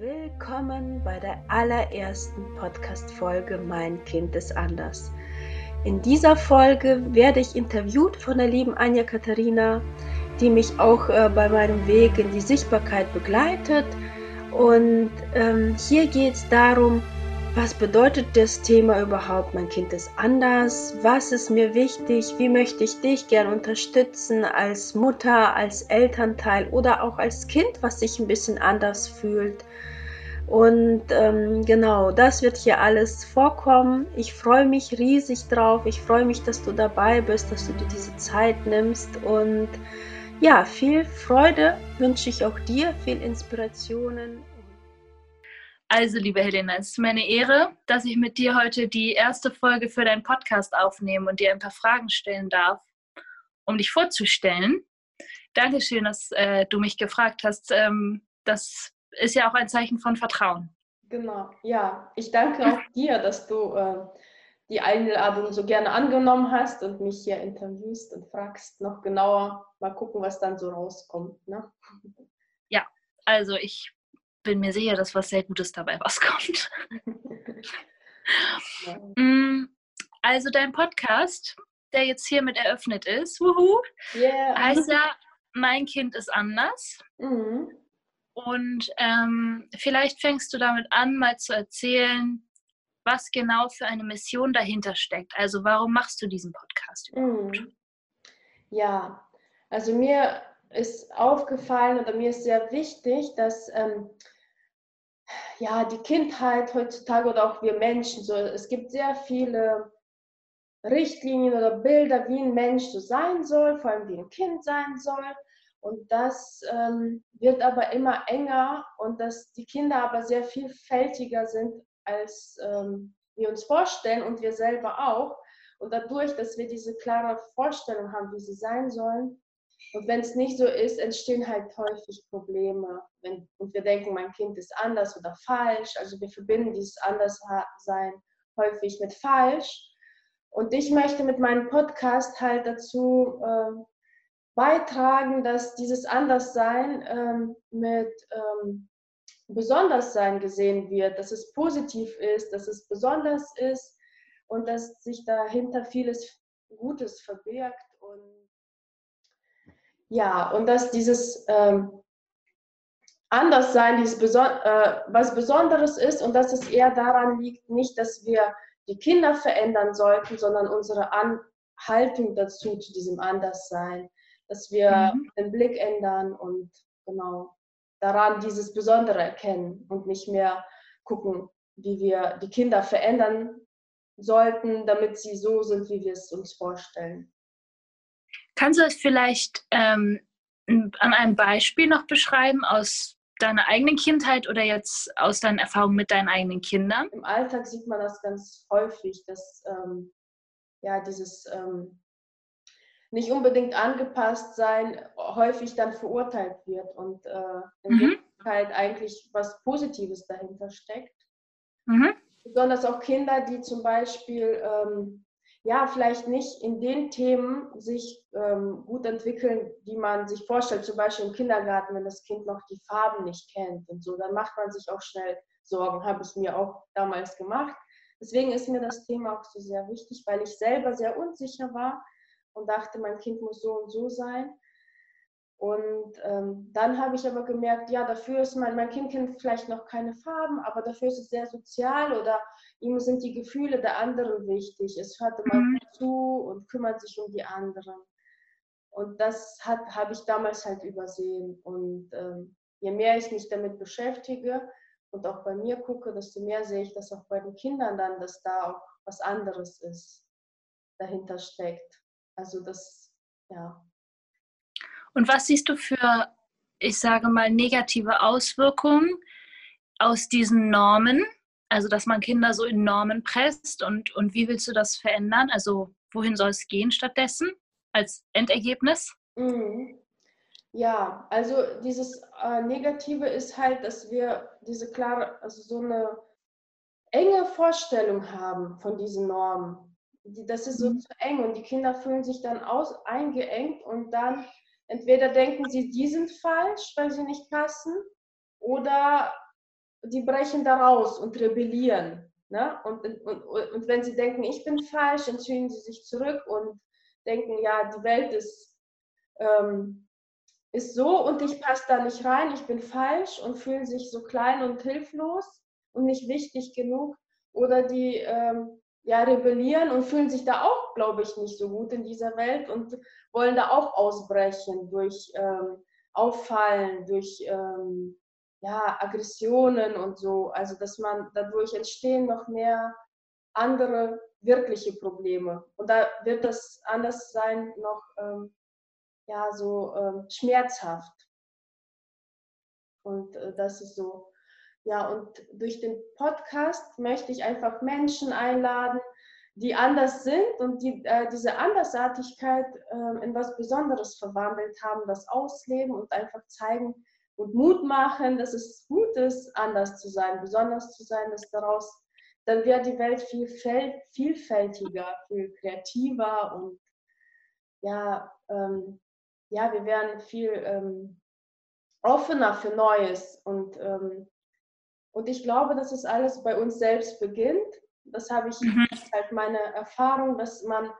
Willkommen bei der allerersten Podcast-Folge Mein Kind ist anders. In dieser Folge werde ich interviewt von der lieben Anja Katharina, die mich auch äh, bei meinem Weg in die Sichtbarkeit begleitet. Und ähm, hier geht es darum, was bedeutet das Thema überhaupt? Mein Kind ist anders. Was ist mir wichtig? Wie möchte ich dich gern unterstützen als Mutter, als Elternteil oder auch als Kind, was sich ein bisschen anders fühlt? Und ähm, genau, das wird hier alles vorkommen. Ich freue mich riesig drauf. Ich freue mich, dass du dabei bist, dass du dir diese Zeit nimmst. Und ja, viel Freude wünsche ich auch dir, viel Inspirationen. Also, liebe Helena, es ist mir eine Ehre, dass ich mit dir heute die erste Folge für deinen Podcast aufnehme und dir ein paar Fragen stellen darf, um dich vorzustellen. Dankeschön, dass äh, du mich gefragt hast. Ähm, das ist ja auch ein Zeichen von Vertrauen. Genau, ja. Ich danke auch dir, dass du äh, die Einladung so gerne angenommen hast und mich hier interviewst und fragst noch genauer. Mal gucken, was dann so rauskommt. Ne? Ja, also ich bin mir sicher, dass was sehr Gutes dabei rauskommt. Mm, also dein Podcast, der jetzt hiermit eröffnet ist, wuhu, yeah. heißt ja, mein Kind ist anders. Mhm. Und ähm, vielleicht fängst du damit an, mal zu erzählen, was genau für eine Mission dahinter steckt. Also warum machst du diesen Podcast überhaupt? Mhm. Ja, also mir ist aufgefallen oder mir ist sehr wichtig, dass ähm, ja die Kindheit heutzutage oder auch wir Menschen, so es gibt sehr viele Richtlinien oder Bilder, wie ein Mensch so sein soll, vor allem wie ein Kind sein soll. Und das ähm, wird aber immer enger und dass die Kinder aber sehr vielfältiger sind, als ähm, wir uns vorstellen und wir selber auch. Und dadurch, dass wir diese klare Vorstellung haben, wie sie sein sollen, und wenn es nicht so ist, entstehen halt häufig Probleme. Wenn, und wir denken, mein Kind ist anders oder falsch. Also wir verbinden dieses Anderssein häufig mit falsch. Und ich möchte mit meinem Podcast halt dazu äh, beitragen, dass dieses Anderssein ähm, mit ähm, Besonderssein gesehen wird, dass es positiv ist, dass es besonders ist und dass sich dahinter vieles Gutes verbirgt und ja, und dass dieses ähm, Anderssein, dieses Beson äh, was Besonderes ist und dass es eher daran liegt, nicht, dass wir die Kinder verändern sollten, sondern unsere An Haltung dazu, zu diesem Anderssein dass wir mhm. den Blick ändern und genau daran dieses Besondere erkennen und nicht mehr gucken, wie wir die Kinder verändern sollten, damit sie so sind, wie wir es uns vorstellen. Kannst du es vielleicht ähm, an einem Beispiel noch beschreiben aus deiner eigenen Kindheit oder jetzt aus deinen Erfahrungen mit deinen eigenen Kindern? Im Alltag sieht man das ganz häufig, dass ähm, ja dieses ähm, nicht unbedingt angepasst sein, häufig dann verurteilt wird und äh, in mhm. Wirklichkeit eigentlich was Positives dahinter steckt. Mhm. Besonders auch Kinder, die zum Beispiel ähm, ja vielleicht nicht in den Themen sich ähm, gut entwickeln, die man sich vorstellt, zum Beispiel im Kindergarten, wenn das Kind noch die Farben nicht kennt und so, dann macht man sich auch schnell Sorgen, habe ich mir auch damals gemacht. Deswegen ist mir das Thema auch so sehr wichtig, weil ich selber sehr unsicher war und dachte, mein Kind muss so und so sein. Und ähm, dann habe ich aber gemerkt, ja, dafür ist mein, mein Kind kennt vielleicht noch keine Farben, aber dafür ist es sehr sozial oder ihm sind die Gefühle der anderen wichtig. Es hört immer mhm. zu und kümmert sich um die anderen. Und das habe ich damals halt übersehen. Und ähm, je mehr ich mich damit beschäftige und auch bei mir gucke, desto mehr sehe ich, dass auch bei den Kindern dann, dass da auch was anderes ist, dahinter steckt. Also das, ja. Und was siehst du für, ich sage mal, negative Auswirkungen aus diesen Normen? Also, dass man Kinder so in Normen presst und, und wie willst du das verändern? Also, wohin soll es gehen stattdessen als Endergebnis? Mhm. Ja, also dieses äh, Negative ist halt, dass wir diese klare, also so eine enge Vorstellung haben von diesen Normen das ist so mhm. zu eng und die Kinder fühlen sich dann aus, eingeengt und dann entweder denken sie, die sind falsch, weil sie nicht passen, oder die brechen da raus und rebellieren. Ne? Und, und, und wenn sie denken, ich bin falsch, ziehen sie sich zurück und denken, ja, die Welt ist, ähm, ist so und ich passe da nicht rein, ich bin falsch und fühlen sich so klein und hilflos und nicht wichtig genug. Oder die ähm, ja, rebellieren und fühlen sich da auch, glaube ich, nicht so gut in dieser Welt und wollen da auch ausbrechen durch ähm, Auffallen, durch ähm, ja, Aggressionen und so. Also dass man dadurch entstehen noch mehr andere wirkliche Probleme. Und da wird das anders sein noch ähm, ja, so ähm, schmerzhaft. Und äh, das ist so. Ja, und durch den Podcast möchte ich einfach Menschen einladen, die anders sind und die äh, diese Andersartigkeit äh, in was Besonderes verwandelt haben, das ausleben und einfach zeigen und Mut machen, dass es gut ist, anders zu sein, besonders zu sein, dass daraus dann wird die Welt viel vielfältiger, viel kreativer und ja, ähm, ja, wir werden viel ähm, offener für Neues und ähm, und ich glaube, dass es alles bei uns selbst beginnt. Das habe ich mhm. halt meine Erfahrung, dass man,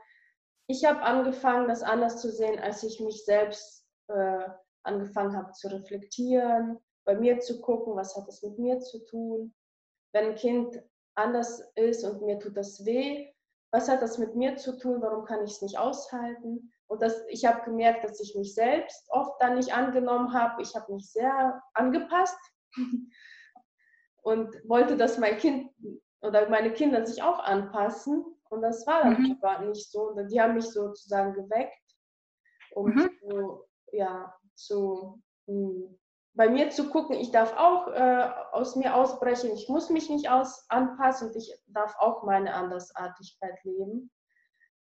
ich habe angefangen, das anders zu sehen, als ich mich selbst äh, angefangen habe zu reflektieren, bei mir zu gucken, was hat das mit mir zu tun. Wenn ein Kind anders ist und mir tut das weh, was hat das mit mir zu tun, warum kann ich es nicht aushalten? Und das, ich habe gemerkt, dass ich mich selbst oft dann nicht angenommen habe. Ich habe mich sehr angepasst und wollte, dass mein Kind oder meine Kinder sich auch anpassen. Und das war dann mhm. nicht so. Und die haben mich sozusagen geweckt, um mhm. zu, ja, zu, mh, hm, bei mir zu gucken, ich darf auch äh, aus mir ausbrechen, ich muss mich nicht aus, anpassen und ich darf auch meine Andersartigkeit leben.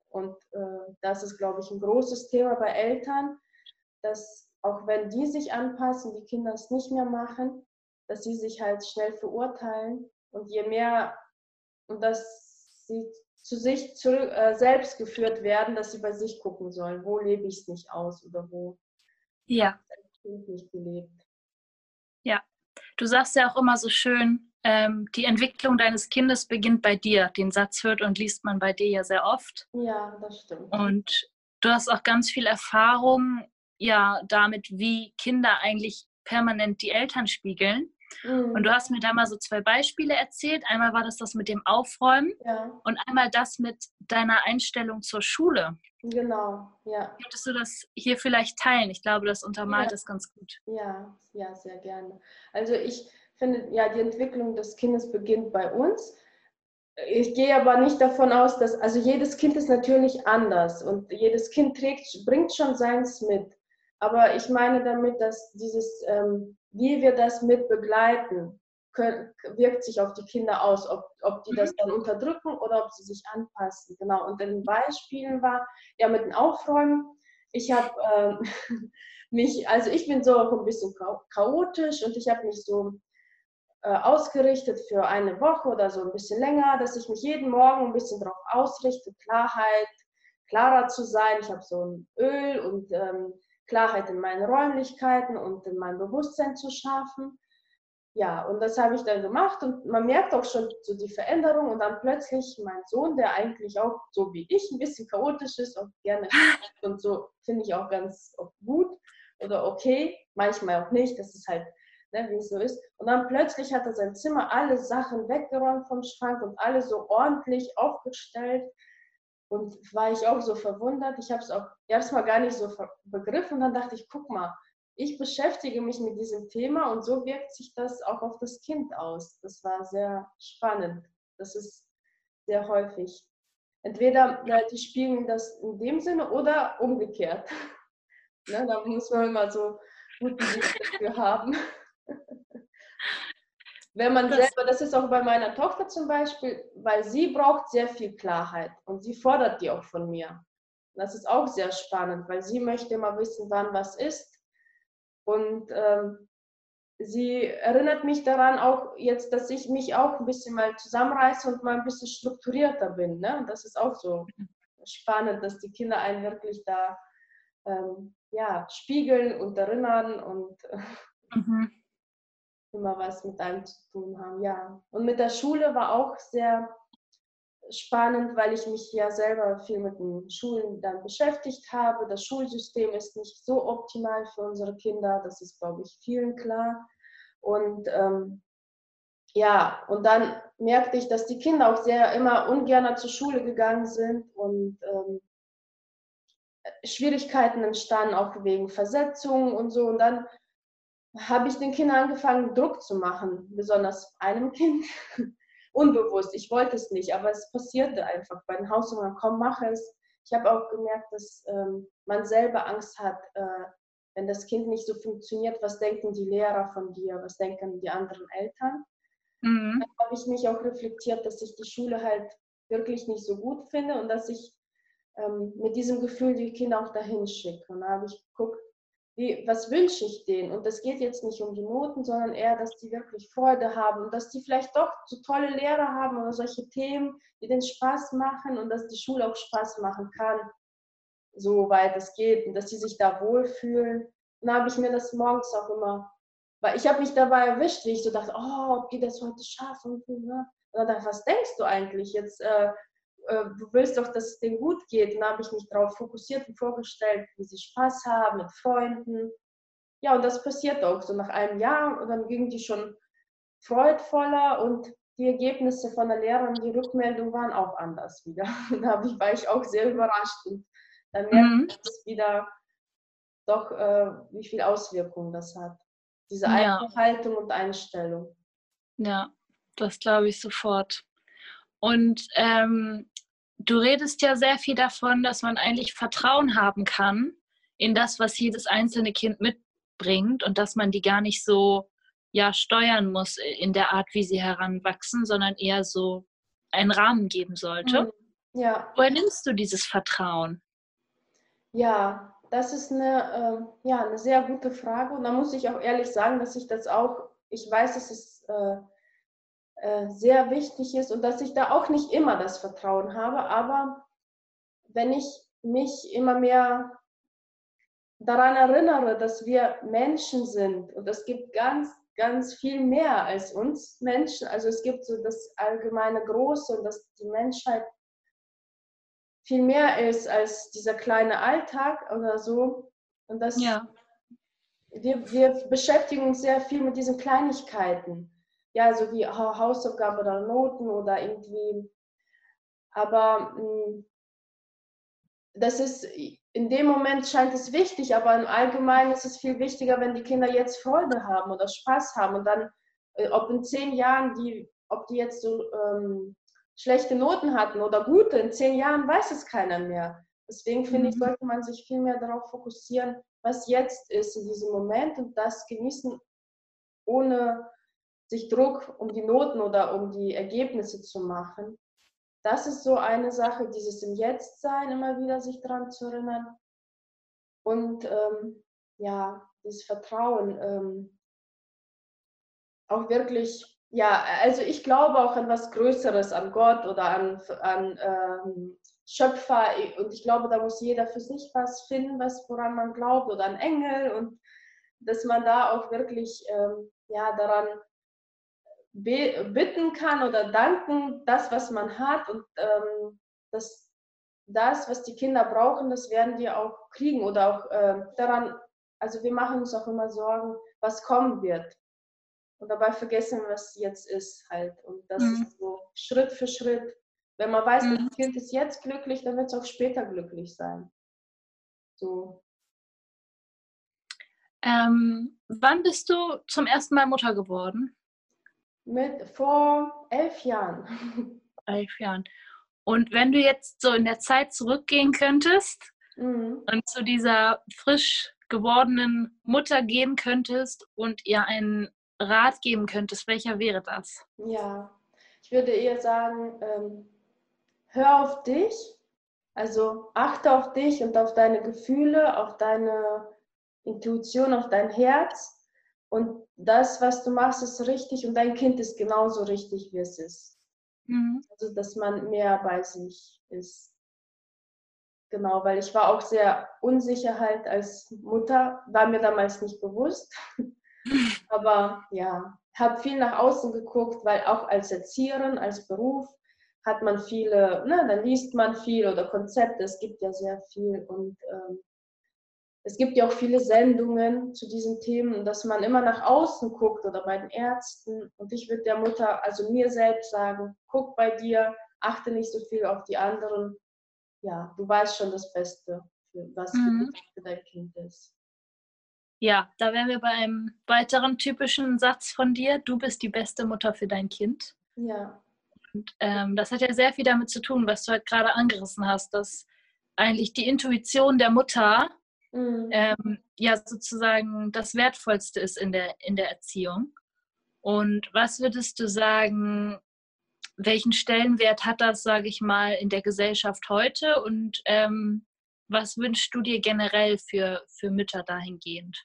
Und äh, das ist, glaube ich, ein großes Thema bei Eltern, dass auch wenn die sich anpassen, die Kinder es nicht mehr machen, dass sie sich halt schnell verurteilen und je mehr und dass sie zu sich zurück, äh, selbst geführt werden, dass sie bei sich gucken sollen, wo lebe ich es nicht aus oder wo ja. Kind nicht gelebt. Ja, du sagst ja auch immer so schön, ähm, die Entwicklung deines Kindes beginnt bei dir. Den Satz hört und liest man bei dir ja sehr oft. Ja, das stimmt. Und du hast auch ganz viel Erfahrung ja damit, wie Kinder eigentlich permanent die Eltern spiegeln. Mhm. Und du hast mir da mal so zwei Beispiele erzählt. Einmal war das das mit dem Aufräumen ja. und einmal das mit deiner Einstellung zur Schule. Genau, ja. Könntest du das hier vielleicht teilen? Ich glaube, das untermalt ja. es ganz gut. Ja, ja, sehr gerne. Also ich finde, ja, die Entwicklung des Kindes beginnt bei uns. Ich gehe aber nicht davon aus, dass, also jedes Kind ist natürlich anders und jedes Kind trägt, bringt schon seins mit. Aber ich meine damit, dass dieses, ähm, wie wir das mit begleiten, wirkt sich auf die Kinder aus, ob, ob die das mhm. dann unterdrücken oder ob sie sich anpassen. Genau. Und in den Beispielen war ja mit dem Aufräumen. Ich habe ähm, mich, also ich bin so ein bisschen chaotisch und ich habe mich so äh, ausgerichtet für eine Woche oder so ein bisschen länger, dass ich mich jeden Morgen ein bisschen darauf ausrichte, Klarheit, klarer zu sein. Ich habe so ein Öl und ähm, Klarheit in meinen Räumlichkeiten und in meinem Bewusstsein zu schaffen. Ja, und das habe ich dann gemacht und man merkt auch schon so die Veränderung und dann plötzlich mein Sohn, der eigentlich auch so wie ich ein bisschen chaotisch ist und gerne und so finde ich auch ganz gut oder okay, manchmal auch nicht, das ist halt, ne, wie es so ist. Und dann plötzlich hat er sein Zimmer alle Sachen weggeräumt vom Schrank und alle so ordentlich aufgestellt und war ich auch so verwundert. Ich habe es auch erstmal gar nicht so begriffen. Und dann dachte ich, guck mal, ich beschäftige mich mit diesem Thema und so wirkt sich das auch auf das Kind aus. Das war sehr spannend. Das ist sehr häufig. Entweder die spiegeln das in dem Sinne oder umgekehrt. ne, da muss man immer so guten Blick dafür haben. Wenn man das selber, das ist auch bei meiner Tochter zum Beispiel, weil sie braucht sehr viel Klarheit und sie fordert die auch von mir. Das ist auch sehr spannend, weil sie möchte immer wissen, wann was ist. Und ähm, sie erinnert mich daran auch jetzt, dass ich mich auch ein bisschen mal zusammenreiße und mal ein bisschen strukturierter bin. Ne? Und das ist auch so spannend, dass die Kinder einen wirklich da ähm, ja, spiegeln und erinnern und mhm immer was mit einem zu tun haben, ja. Und mit der Schule war auch sehr spannend, weil ich mich ja selber viel mit den Schulen dann beschäftigt habe. Das Schulsystem ist nicht so optimal für unsere Kinder, das ist, glaube ich, vielen klar. Und ähm, ja, und dann merkte ich, dass die Kinder auch sehr immer ungern zur Schule gegangen sind und ähm, Schwierigkeiten entstanden, auch wegen Versetzungen und so. Und dann habe ich den Kindern angefangen, Druck zu machen, besonders einem Kind. Unbewusst. Ich wollte es nicht, aber es passierte einfach bei den Hausübungen. Komm, mach es. Ich habe auch gemerkt, dass ähm, man selber Angst hat, äh, wenn das Kind nicht so funktioniert. Was denken die Lehrer von dir? Was denken die anderen Eltern? Mhm. Dann habe ich mich auch reflektiert, dass ich die Schule halt wirklich nicht so gut finde und dass ich ähm, mit diesem Gefühl die Kinder auch dahin schicke. Und da habe ich geguckt, wie, was wünsche ich denen? Und das geht jetzt nicht um die Noten, sondern eher, dass die wirklich Freude haben und dass die vielleicht doch so tolle Lehrer haben oder solche Themen, die den Spaß machen und dass die Schule auch Spaß machen kann, soweit es geht und dass sie sich da wohlfühlen. Und dann habe ich mir das morgens auch immer, weil ich habe mich dabei erwischt, wie ich so dachte, oh, ob die das heute schaffen. Ne? Und dann dachte ich, was denkst du eigentlich jetzt? Äh, äh, du willst doch, dass es denen gut geht. Und da habe ich mich darauf fokussiert und vorgestellt, wie sie Spaß haben mit Freunden. Ja, und das passiert auch so nach einem Jahr. Und dann ging die schon freudvoller und die Ergebnisse von der Lehrerin, die Rückmeldung waren auch anders wieder. Da war ich auch sehr überrascht. Und dann merkte mhm. ich wieder doch, äh, wie viel Auswirkungen das hat. Diese ja. Haltung und Einstellung. Ja, das glaube ich sofort. Und ähm, du redest ja sehr viel davon, dass man eigentlich Vertrauen haben kann in das, was jedes einzelne Kind mitbringt und dass man die gar nicht so ja steuern muss in der Art, wie sie heranwachsen, sondern eher so einen Rahmen geben sollte. Mhm. Ja. Woher nimmst du dieses Vertrauen? Ja, das ist eine, äh, ja, eine sehr gute Frage. Und da muss ich auch ehrlich sagen, dass ich das auch, ich weiß, es ist äh, äh, sehr wichtig ist und dass ich da auch nicht immer das Vertrauen habe, aber wenn ich mich immer mehr daran erinnere, dass wir Menschen sind und es gibt ganz, ganz viel mehr als uns Menschen, also es gibt so das allgemeine Große und dass die Menschheit viel mehr ist als dieser kleine Alltag oder so und dass ja. wir, wir beschäftigen uns sehr viel mit diesen Kleinigkeiten ja, so wie Hausaufgaben oder Noten oder irgendwie. Aber hm, das ist, in dem Moment scheint es wichtig, aber im Allgemeinen ist es viel wichtiger, wenn die Kinder jetzt Freude haben oder Spaß haben und dann, äh, ob in zehn Jahren die, ob die jetzt so ähm, schlechte Noten hatten oder gute, in zehn Jahren weiß es keiner mehr. Deswegen finde ich, mhm. sollte man sich viel mehr darauf fokussieren, was jetzt ist in diesem Moment und das genießen, ohne sich Druck um die Noten oder um die Ergebnisse zu machen. Das ist so eine Sache, dieses im Jetzt-Sein immer wieder sich daran zu erinnern. Und ähm, ja, dieses Vertrauen ähm, auch wirklich, ja, also ich glaube auch an was Größeres, an Gott oder an, an ähm, Schöpfer. Und ich glaube, da muss jeder für sich was finden, was, woran man glaubt, oder an Engel. Und dass man da auch wirklich ähm, ja, daran bitten kann oder danken, das, was man hat und ähm, das, das, was die Kinder brauchen, das werden die auch kriegen oder auch äh, daran, also wir machen uns auch immer Sorgen, was kommen wird. Und dabei vergessen, was jetzt ist halt. Und das mhm. ist so Schritt für Schritt. Wenn man weiß, mhm. das Kind ist jetzt glücklich, dann wird es auch später glücklich sein. So. Ähm, wann bist du zum ersten Mal Mutter geworden? Mit vor elf Jahren. Elf Jahren. Und wenn du jetzt so in der Zeit zurückgehen könntest mhm. und zu dieser frisch gewordenen Mutter gehen könntest und ihr einen Rat geben könntest, welcher wäre das? Ja, ich würde eher sagen, ähm, hör auf dich, also achte auf dich und auf deine Gefühle, auf deine Intuition, auf dein Herz und das, was du machst, ist richtig und dein Kind ist genauso richtig, wie es ist. Mhm. Also, dass man mehr bei sich ist. Genau, weil ich war auch sehr unsicher halt als Mutter, war mir damals nicht bewusst. Aber ja, habe viel nach außen geguckt, weil auch als Erzieherin, als Beruf hat man viele, ne, dann liest man viel oder Konzepte, es gibt ja sehr viel und ähm, es gibt ja auch viele Sendungen zu diesen Themen, dass man immer nach außen guckt oder bei den Ärzten. Und ich würde der Mutter, also mir selbst sagen, guck bei dir, achte nicht so viel auf die anderen. Ja, du weißt schon das Beste, für was mhm. für dein Kind ist. Ja, da wären wir bei einem weiteren typischen Satz von dir. Du bist die beste Mutter für dein Kind. Ja. Und ähm, das hat ja sehr viel damit zu tun, was du halt gerade angerissen hast, dass eigentlich die Intuition der Mutter mhm. ähm, ja sozusagen das Wertvollste ist in der, in der Erziehung. Und was würdest du sagen, welchen Stellenwert hat das, sage ich mal, in der Gesellschaft heute und ähm, was wünschst du dir generell für, für Mütter dahingehend?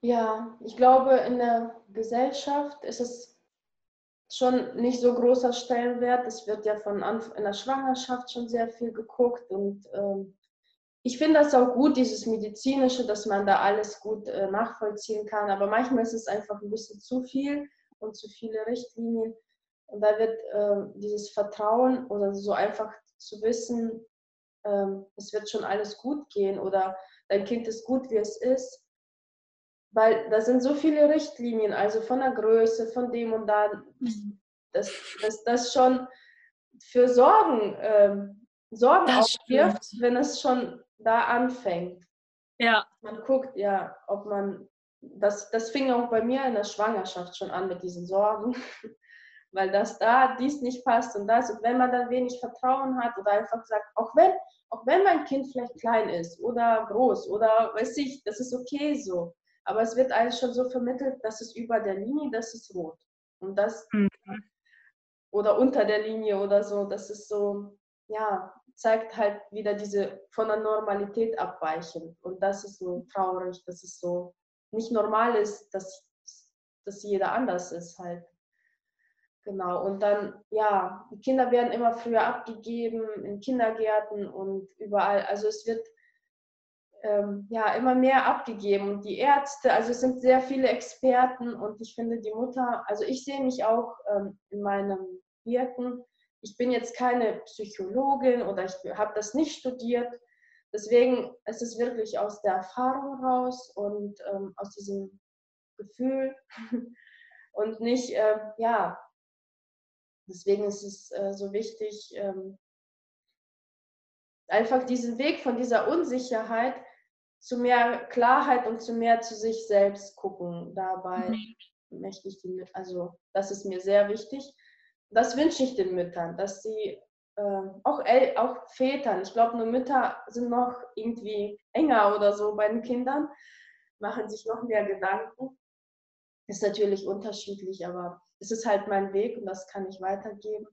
Ja, ich glaube, in der Gesellschaft ist es schon nicht so großer Stellenwert. Es wird ja von Anfang in der Schwangerschaft schon sehr viel geguckt und ähm, ich finde das auch gut, dieses medizinische, dass man da alles gut äh, nachvollziehen kann. Aber manchmal ist es einfach ein bisschen zu viel und zu viele Richtlinien. Und da wird äh, dieses Vertrauen oder so einfach zu wissen, äh, es wird schon alles gut gehen oder dein Kind ist gut, wie es ist. Weil da sind so viele Richtlinien, also von der Größe, von dem und da, mhm. dass das, das schon für Sorgen, äh, Sorgen aufwirft, wenn es schon da anfängt. Ja. Man guckt ja, ob man, das, das fing auch bei mir in der Schwangerschaft schon an mit diesen Sorgen, weil das da, dies nicht passt und das. Und wenn man dann wenig Vertrauen hat oder einfach sagt, auch wenn, auch wenn mein Kind vielleicht klein ist oder groß oder weiß ich, das ist okay so. Aber es wird alles schon so vermittelt, dass es über der Linie, das ist rot. Und das, mhm. oder unter der Linie oder so, das ist so, ja, zeigt halt wieder diese von der Normalität abweichen. Und das ist so traurig, dass es so nicht normal ist, dass, dass jeder anders ist halt. Genau, und dann, ja, die Kinder werden immer früher abgegeben in Kindergärten und überall. Also es wird ähm, ja immer mehr abgegeben. Und die Ärzte, also es sind sehr viele Experten und ich finde die Mutter, also ich sehe mich auch ähm, in meinem Wirken ich bin jetzt keine Psychologin oder ich habe das nicht studiert. Deswegen ist es wirklich aus der Erfahrung raus und ähm, aus diesem Gefühl und nicht, äh, ja, deswegen ist es äh, so wichtig, ähm, einfach diesen Weg von dieser Unsicherheit zu mehr Klarheit und zu mehr zu sich selbst gucken. Dabei mhm. möchte ich die, also das ist mir sehr wichtig das wünsche ich den Müttern, dass sie äh, auch, El auch Vätern, ich glaube, nur Mütter sind noch irgendwie enger oder so bei den Kindern, machen sich noch mehr Gedanken. Ist natürlich unterschiedlich, aber es ist halt mein Weg und das kann ich weitergeben.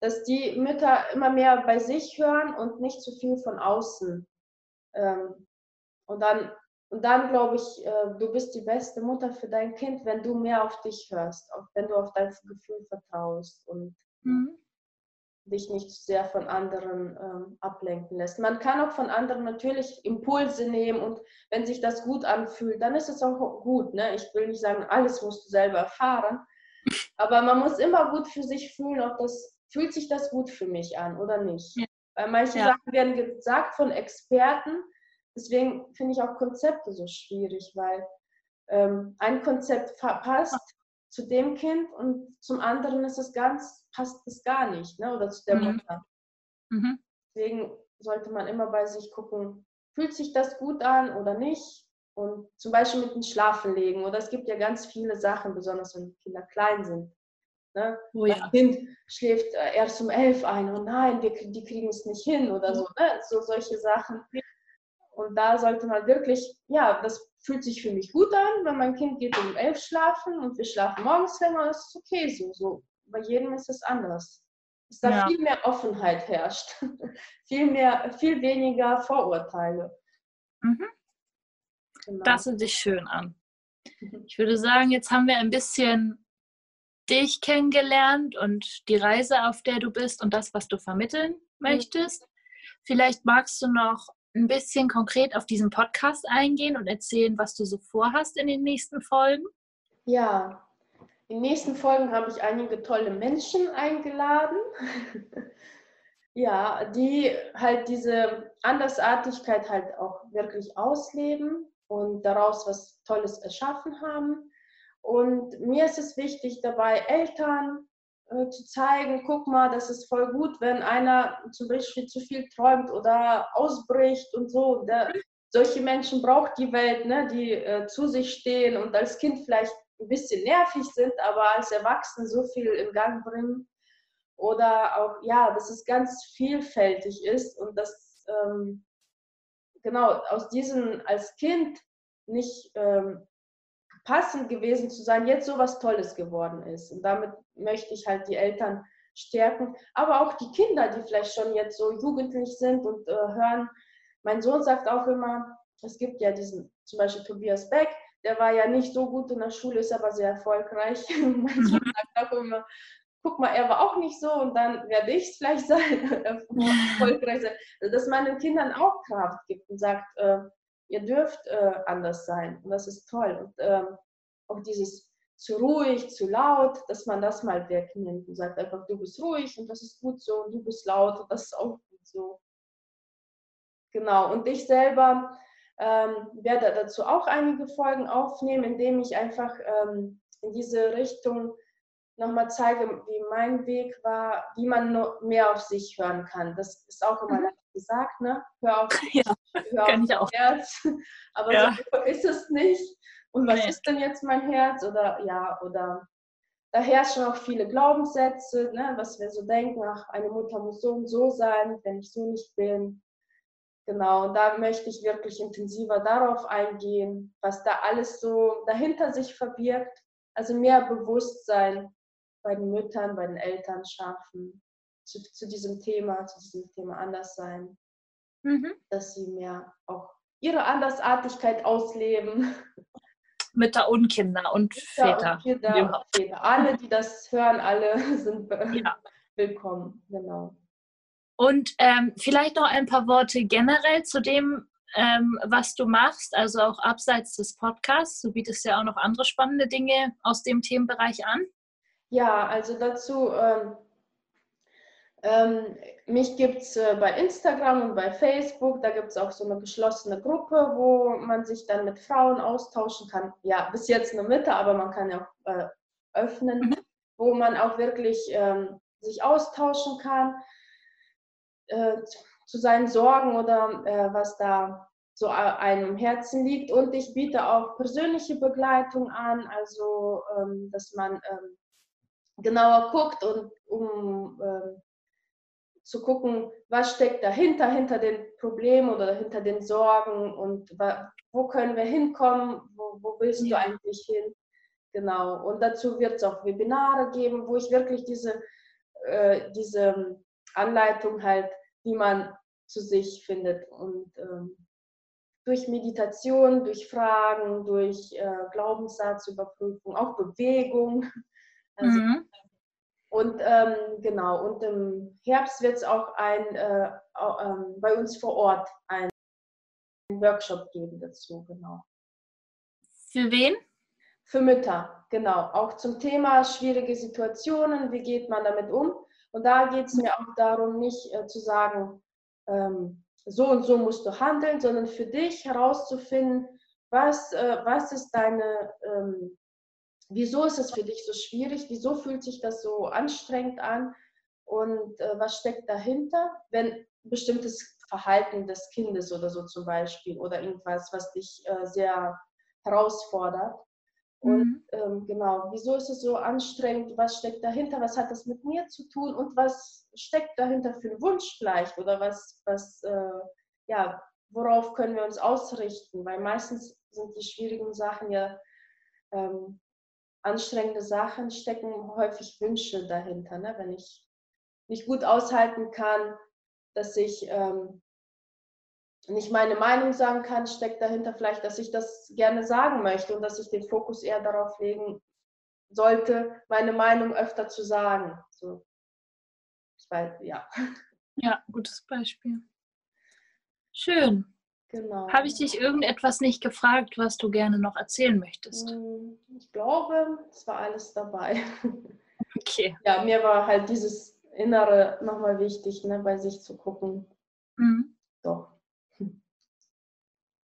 Dass die Mütter immer mehr bei sich hören und nicht zu viel von außen. Ähm, und dann und dann glaube ich, äh, du bist die beste Mutter für dein Kind, wenn du mehr auf dich hörst, wenn du auf dein Gefühl vertraust und mhm. dich nicht sehr von anderen ähm, ablenken lässt. Man kann auch von anderen natürlich Impulse nehmen und wenn sich das gut anfühlt, dann ist es auch gut. Ne? Ich will nicht sagen, alles musst du selber erfahren, aber man muss immer gut für sich fühlen, ob das fühlt sich das gut für mich an oder nicht. Ja. Weil manche ja. Sachen werden gesagt von Experten, deswegen finde ich auch Konzepte so schwierig, weil ähm, ein Konzept passt zu dem Kind und zum anderen ist es ganz, passt es gar nicht, ne? oder zu der mhm. Mutter. Mhm. Deswegen sollte man immer bei sich gucken, fühlt sich das gut an oder nicht? Und zum Beispiel mit dem Schlafen legen. Oder es gibt ja ganz viele Sachen, besonders wenn Kinder klein sind. Ne? Oh ja. Das Kind schläft äh, erst um elf ein und nein, wir, die kriegen es nicht hin oder so. Ne? So solche Sachen. Und da sollte man wirklich, ja, das fühlt sich für mich gut an, wenn mein Kind geht um elf schlafen und wir schlafen morgens länger, das ist okay so. so. Bei jedem ist es anders. Dass da ja. viel mehr Offenheit herrscht, viel mehr, viel weniger Vorurteile. Mhm. Genau. Das hört sich schön an. Ich würde sagen, jetzt haben wir ein bisschen dich kennengelernt und die Reise, auf der du bist und das, was du vermitteln mhm. möchtest. Vielleicht magst du noch ein bisschen konkret auf diesen Podcast eingehen und erzählen, was du so vorhast in den nächsten Folgen? Ja, in den nächsten Folgen habe ich einige tolle Menschen eingeladen. ja, die halt diese Andersartigkeit halt auch wirklich ausleben und daraus was Tolles erschaffen haben. Und mir ist es wichtig, dabei Eltern äh, zu zeigen, guck mal, das ist voll gut, wenn einer zum Beispiel zu viel träumt oder ausbricht und so. Der, solche Menschen braucht die Welt, ne, die äh, zu sich stehen und als Kind vielleicht ein bisschen nervig sind, aber als Erwachsene so viel in Gang bringen. Oder auch, ja, dass es ganz vielfältig ist und dass, ähm, genau, aus diesem als Kind nicht ähm, passend gewesen zu sein, jetzt so was Tolles geworden ist. Und damit möchte ich halt die Eltern stärken, aber auch die Kinder, die vielleicht schon jetzt so jugendlich sind und äh, hören. Mein Sohn sagt auch immer, es gibt ja diesen, zum Beispiel Tobias Beck, der war ja nicht so gut in der Schule, ist aber sehr erfolgreich. mein Sohn mhm. sagt auch immer, guck mal, er war auch nicht so und dann werde ich es vielleicht sein, erfolgreich sein. Also, dass man den Kindern auch Kraft gibt und sagt, äh, ihr dürft äh, anders sein und das ist toll. Und ähm, auch dieses zu ruhig, zu laut, dass man das mal wegnimmt und sagt einfach, du bist ruhig und das ist gut so und du bist laut und das ist auch gut so. Genau, und ich selber ähm, werde dazu auch einige Folgen aufnehmen, indem ich einfach ähm, in diese Richtung nochmal zeige, wie mein Weg war, wie man mehr auf sich hören kann. Das ist auch immer mhm. Gesagt, ne? Hör auf, ja, hör auf dein auch. Herz. Aber ja. so ist es nicht. Und was nee. ist denn jetzt mein Herz? Oder ja, oder da herrschen auch viele Glaubenssätze, ne? was wir so denken, ach, eine Mutter muss so und so sein, wenn ich so nicht bin. Genau, und da möchte ich wirklich intensiver darauf eingehen, was da alles so dahinter sich verbirgt. Also mehr Bewusstsein bei den Müttern, bei den Eltern schaffen zu, zu diesem Thema, zu diesem Thema Anderssein. Mhm. Dass sie mehr auch ihre Andersartigkeit ausleben. Mütter und Kinder und Väter. Und Kinder und Väter. Alle, die das hören, alle sind ja. willkommen. Genau. Und ähm, vielleicht noch ein paar Worte generell zu dem, ähm, was du machst, also auch abseits des Podcasts. Du bietest ja auch noch andere spannende Dinge aus dem Themenbereich an. Ja, also dazu, ähm, ähm, mich gibt es äh, bei Instagram und bei Facebook, da gibt es auch so eine geschlossene Gruppe, wo man sich dann mit Frauen austauschen kann. Ja, bis jetzt nur Mitte, aber man kann ja auch äh, öffnen, mhm. wo man auch wirklich ähm, sich austauschen kann äh, zu seinen Sorgen oder äh, was da so einem im Herzen liegt. Und ich biete auch persönliche Begleitung an, also ähm, dass man ähm, genauer guckt und um ähm, zu gucken, was steckt dahinter, hinter den Problemen oder hinter den Sorgen und wo können wir hinkommen, wo, wo willst ja. du eigentlich hin? Genau. Und dazu wird es auch Webinare geben, wo ich wirklich diese, äh, diese Anleitung halt, wie man zu sich findet. Und ähm, durch Meditation, durch Fragen, durch äh, Glaubenssatzüberprüfung, auch Bewegung. Also, mhm. Und ähm, genau, und im Herbst wird es auch ein, äh, äh, bei uns vor Ort einen Workshop geben dazu, genau. Für wen? Für Mütter, genau. Auch zum Thema schwierige Situationen, wie geht man damit um? Und da geht es mir auch darum, nicht äh, zu sagen, ähm, so und so musst du handeln, sondern für dich herauszufinden, was, äh, was ist deine, ähm, wieso ist es für dich so schwierig, wieso fühlt sich das so anstrengend an und äh, was steckt dahinter, wenn bestimmtes Verhalten des Kindes oder so zum Beispiel oder irgendwas, was dich äh, sehr herausfordert. Und mhm. ähm, genau, wieso ist es so anstrengend? Was steckt dahinter? Was hat das mit mir zu tun? Und was steckt dahinter für einen Wunsch vielleicht? Oder was, was äh, ja, worauf können wir uns ausrichten? Weil meistens sind die schwierigen Sachen ja ähm, anstrengende Sachen, stecken häufig Wünsche dahinter. Ne? Wenn ich nicht gut aushalten kann, dass ich ähm, nicht meine Meinung sagen kann, steckt dahinter vielleicht, dass ich das gerne sagen möchte und dass ich den Fokus eher darauf legen sollte, meine Meinung öfter zu sagen. So. Ich weiß, ja. Ja, gutes Beispiel. Schön. Genau. Habe ich dich irgendetwas nicht gefragt, was du gerne noch erzählen möchtest? Hm, ich glaube, es war alles dabei. Okay. Ja, mir war halt dieses Innere nochmal wichtig, ne, bei sich zu gucken. Mhm. Doch.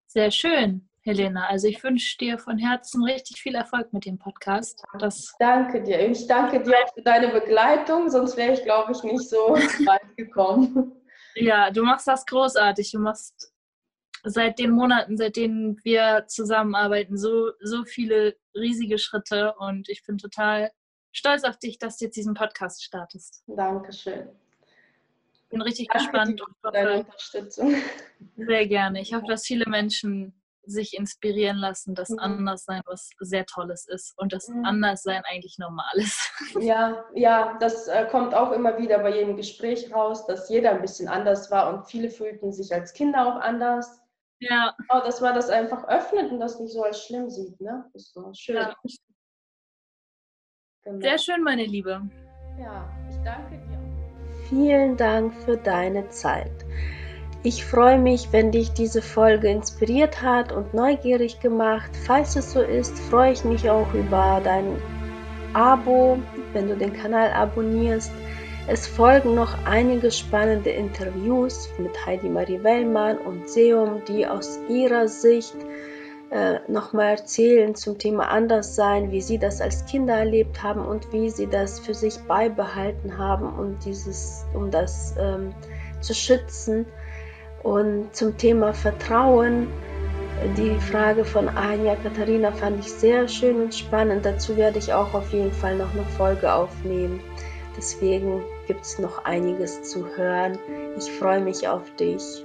Sehr schön, Helena. Also ich wünsche dir von Herzen richtig viel Erfolg mit dem Podcast. Das danke dir. Ich danke dir auch für deine Begleitung, sonst wäre ich, glaube ich, nicht so weit gekommen. Ja, du machst das großartig. Du machst seit den Monaten, seit denen wir zusammenarbeiten, so, so viele riesige Schritte und ich bin total stolz auf dich, dass du jetzt diesen Podcast startest. Dankeschön. Bin richtig Danke gespannt. Für deine Unterstützung. Sehr gerne. Ich hoffe, dass viele Menschen sich inspirieren lassen, dass mhm. Anderssein was sehr Tolles ist und dass mhm. Anderssein eigentlich normal ist. Ja, ja, das äh, kommt auch immer wieder bei jedem Gespräch raus, dass jeder ein bisschen anders war und viele fühlten sich als Kinder auch anders. Ja. Oh, dass man das einfach öffnet und das nicht so als schlimm sieht, ne? Das ist so schön. Ja. Genau. Sehr schön, meine Liebe. Ja, ich danke dir. Vielen Dank für deine Zeit. Ich freue mich, wenn dich diese Folge inspiriert hat und neugierig gemacht. Falls es so ist, freue ich mich auch über dein Abo, wenn du den Kanal abonnierst. Es folgen noch einige spannende Interviews mit Heidi Marie Wellmann und Seum, die aus ihrer Sicht äh, nochmal erzählen zum Thema Anderssein, wie sie das als Kinder erlebt haben und wie sie das für sich beibehalten haben, um, dieses, um das ähm, zu schützen. Und zum Thema Vertrauen, die Frage von Anja Katharina fand ich sehr schön und spannend. Dazu werde ich auch auf jeden Fall noch eine Folge aufnehmen. Deswegen gibt es noch einiges zu hören. Ich freue mich auf dich.